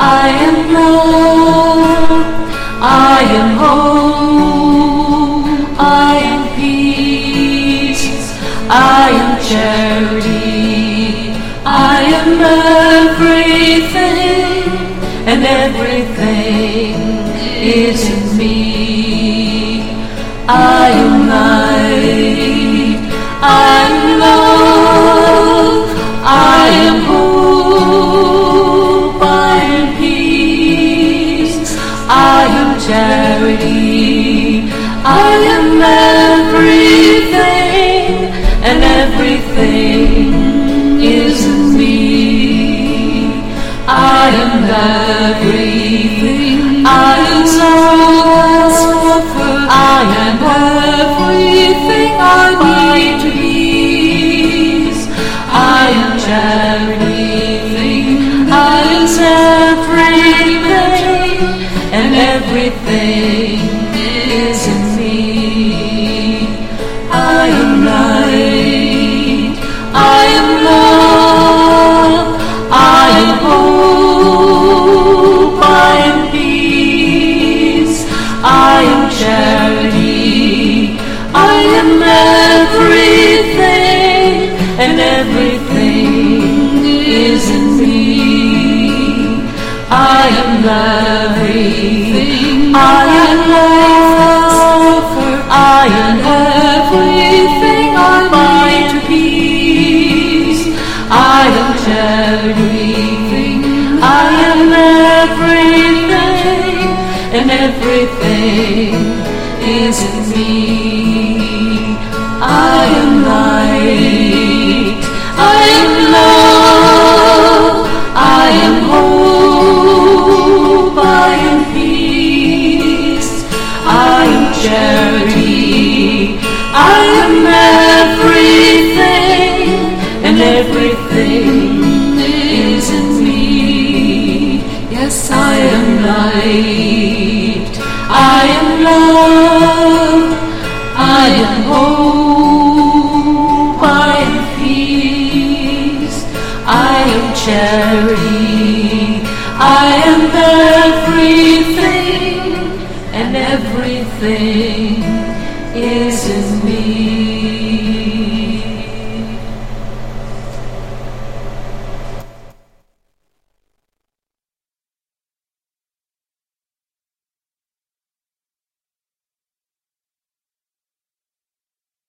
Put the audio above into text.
I am love. I am hope. I am peace. I am charity. I am everything, and everything is in me. I I am everything, and everything is me. I am everything. I am love. I am everything I need to be. I am charity. Everything is in me. I am light. I am love. I am hope. I am peace. I am charity. I am everything, and everything is in me. I am everything. I am love. I everything I to. I am charity. I am everything, and everything is in me. charity. I am everything, and everything is in me. Yes, I am light. I am love. I am hope. I am peace. I am charity. I am everything and everything thing is in me.